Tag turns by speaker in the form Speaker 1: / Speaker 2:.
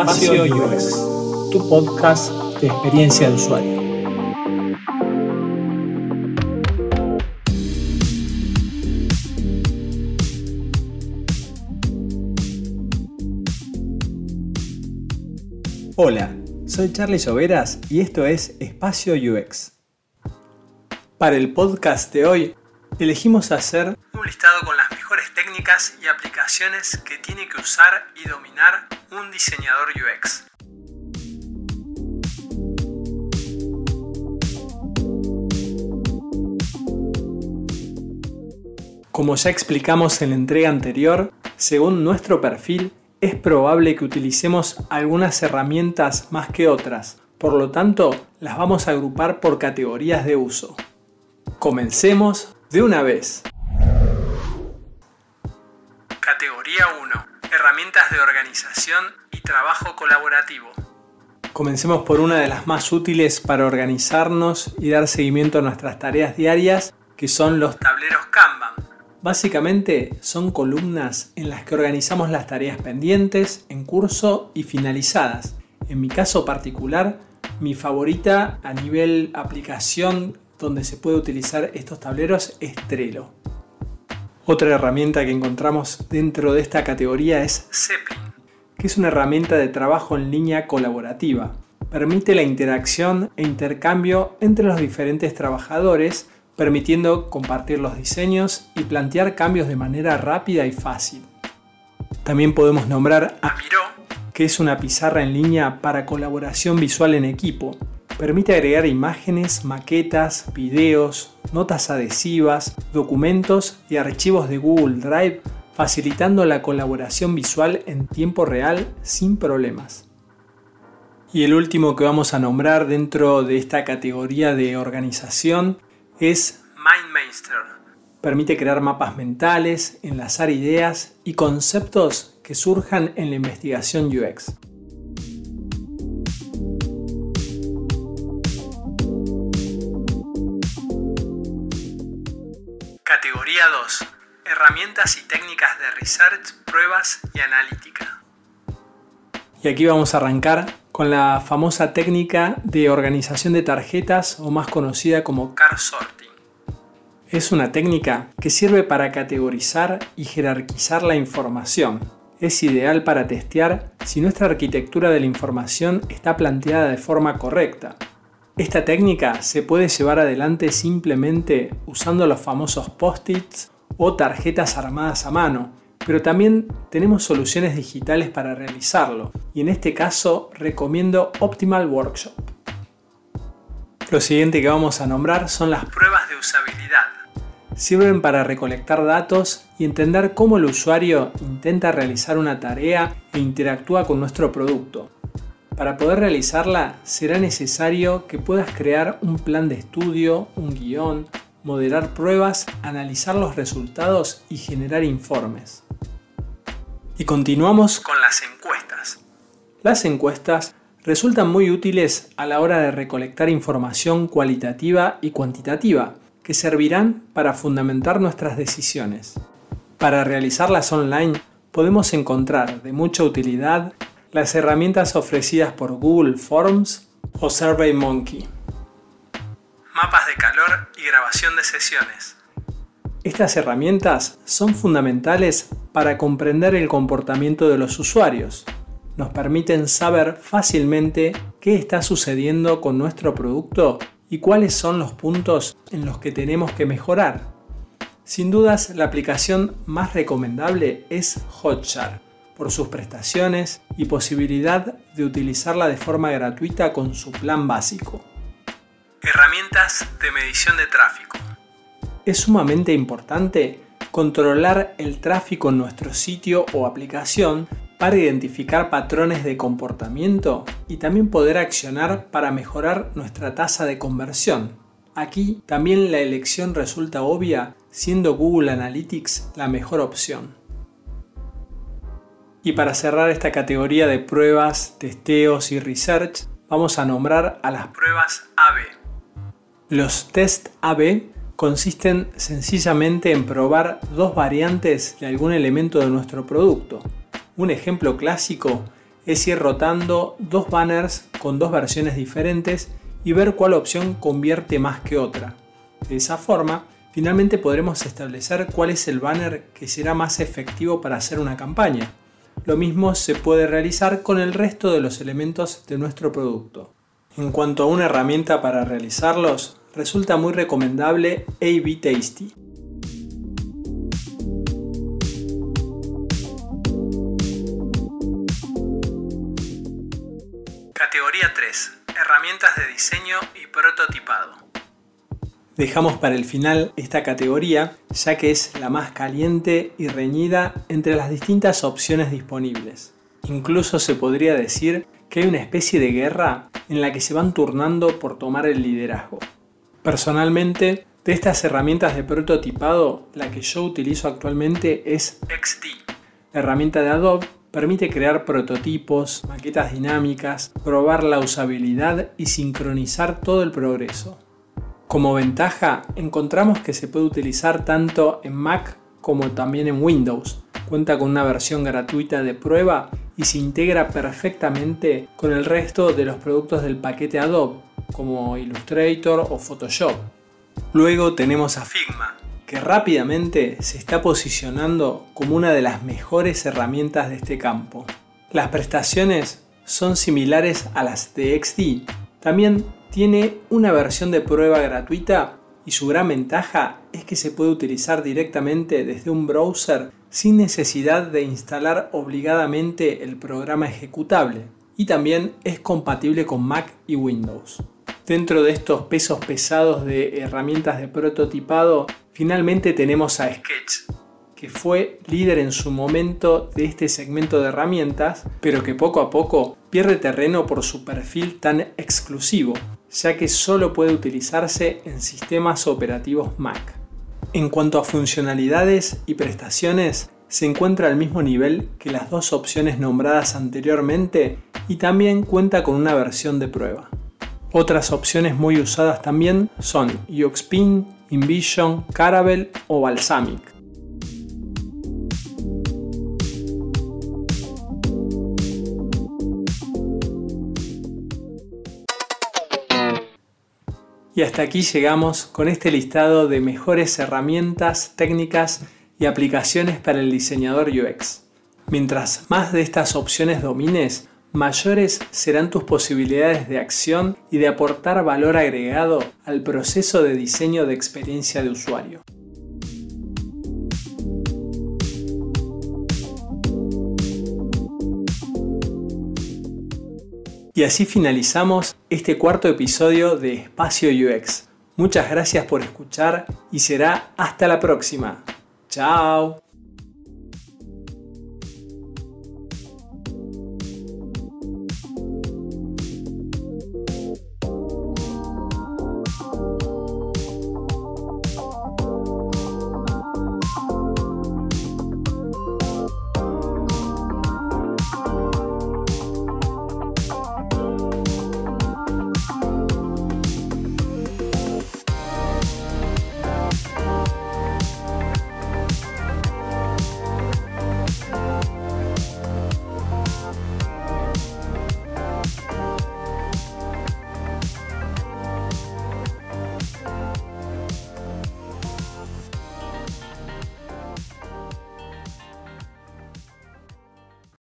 Speaker 1: Espacio UX, tu podcast de experiencia de usuario. Hola, soy Charlie Lloveras y esto es Espacio UX. Para el podcast de hoy, elegimos hacer un listado con las técnicas y aplicaciones que tiene que usar y dominar un diseñador UX. Como ya explicamos en la entrega anterior, según nuestro perfil, es probable que utilicemos algunas herramientas más que otras, por lo tanto las vamos a agrupar por categorías de uso. Comencemos de una vez. Herramientas de organización y trabajo colaborativo. Comencemos por una de las más útiles para organizarnos y dar seguimiento a nuestras tareas diarias, que son los tableros Kanban. Básicamente son columnas en las que organizamos las tareas pendientes, en curso y finalizadas. En mi caso particular, mi favorita a nivel aplicación donde se puede utilizar estos tableros es Trello. Otra herramienta que encontramos dentro de esta categoría es Zeppelin, que es una herramienta de trabajo en línea colaborativa. Permite la interacción e intercambio entre los diferentes trabajadores, permitiendo compartir los diseños y plantear cambios de manera rápida y fácil. También podemos nombrar a Miro, que es una pizarra en línea para colaboración visual en equipo, Permite agregar imágenes, maquetas, videos, notas adhesivas, documentos y archivos de Google Drive, facilitando la colaboración visual en tiempo real sin problemas. Y el último que vamos a nombrar dentro de esta categoría de organización es MindMeister. Permite crear mapas mentales, enlazar ideas y conceptos que surjan en la investigación UX. Categoría 2. Herramientas y técnicas de research, pruebas y analítica. Y aquí vamos a arrancar con la famosa técnica de organización de tarjetas o más conocida como car sorting. Es una técnica que sirve para categorizar y jerarquizar la información. Es ideal para testear si nuestra arquitectura de la información está planteada de forma correcta esta técnica se puede llevar adelante simplemente usando los famosos post-its o tarjetas armadas a mano, pero también tenemos soluciones digitales para realizarlo y en este caso recomiendo Optimal Workshop. Lo siguiente que vamos a nombrar son las pruebas de usabilidad. Sirven para recolectar datos y entender cómo el usuario intenta realizar una tarea e interactúa con nuestro producto. Para poder realizarla será necesario que puedas crear un plan de estudio, un guion, moderar pruebas, analizar los resultados y generar informes. Y continuamos con las encuestas. Las encuestas resultan muy útiles a la hora de recolectar información cualitativa y cuantitativa que servirán para fundamentar nuestras decisiones. Para realizarlas online podemos encontrar de mucha utilidad las herramientas ofrecidas por Google Forms o SurveyMonkey. Mapas de calor y grabación de sesiones. Estas herramientas son fundamentales para comprender el comportamiento de los usuarios. Nos permiten saber fácilmente qué está sucediendo con nuestro producto y cuáles son los puntos en los que tenemos que mejorar. Sin dudas, la aplicación más recomendable es Hotjar por sus prestaciones y posibilidad de utilizarla de forma gratuita con su plan básico. Herramientas de medición de tráfico. Es sumamente importante controlar el tráfico en nuestro sitio o aplicación para identificar patrones de comportamiento y también poder accionar para mejorar nuestra tasa de conversión. Aquí también la elección resulta obvia siendo Google Analytics la mejor opción. Y para cerrar esta categoría de pruebas, testeos y research, vamos a nombrar a las pruebas AB. Los test AB consisten sencillamente en probar dos variantes de algún elemento de nuestro producto. Un ejemplo clásico es ir rotando dos banners con dos versiones diferentes y ver cuál opción convierte más que otra. De esa forma, finalmente podremos establecer cuál es el banner que será más efectivo para hacer una campaña. Lo mismo se puede realizar con el resto de los elementos de nuestro producto. En cuanto a una herramienta para realizarlos, resulta muy recomendable AB Tasty. Categoría 3. Herramientas de diseño y prototipado. Dejamos para el final esta categoría ya que es la más caliente y reñida entre las distintas opciones disponibles. Incluso se podría decir que hay una especie de guerra en la que se van turnando por tomar el liderazgo. Personalmente, de estas herramientas de prototipado, la que yo utilizo actualmente es XD, la herramienta de Adobe Permite crear prototipos, maquetas dinámicas, probar la usabilidad y sincronizar todo el progreso. Como ventaja, encontramos que se puede utilizar tanto en Mac como también en Windows. Cuenta con una versión gratuita de prueba y se integra perfectamente con el resto de los productos del paquete Adobe, como Illustrator o Photoshop. Luego tenemos a Figma, que rápidamente se está posicionando como una de las mejores herramientas de este campo. Las prestaciones son similares a las de XD. También tiene una versión de prueba gratuita y su gran ventaja es que se puede utilizar directamente desde un browser sin necesidad de instalar obligadamente el programa ejecutable y también es compatible con Mac y Windows. Dentro de estos pesos pesados de herramientas de prototipado Finalmente tenemos a Sketch, que fue líder en su momento de este segmento de herramientas, pero que poco a poco pierde terreno por su perfil tan exclusivo, ya que solo puede utilizarse en sistemas operativos Mac. En cuanto a funcionalidades y prestaciones, se encuentra al mismo nivel que las dos opciones nombradas anteriormente y también cuenta con una versión de prueba. Otras opciones muy usadas también son UXPin, Invision, Caravelle o Balsamic. Y hasta aquí llegamos con este listado de mejores herramientas, técnicas y aplicaciones para el diseñador UX. Mientras más de estas opciones domines, mayores serán tus posibilidades de acción y de aportar valor agregado al proceso de diseño de experiencia de usuario. Y así finalizamos este cuarto episodio de Espacio UX. Muchas gracias por escuchar y será hasta la próxima. Chao.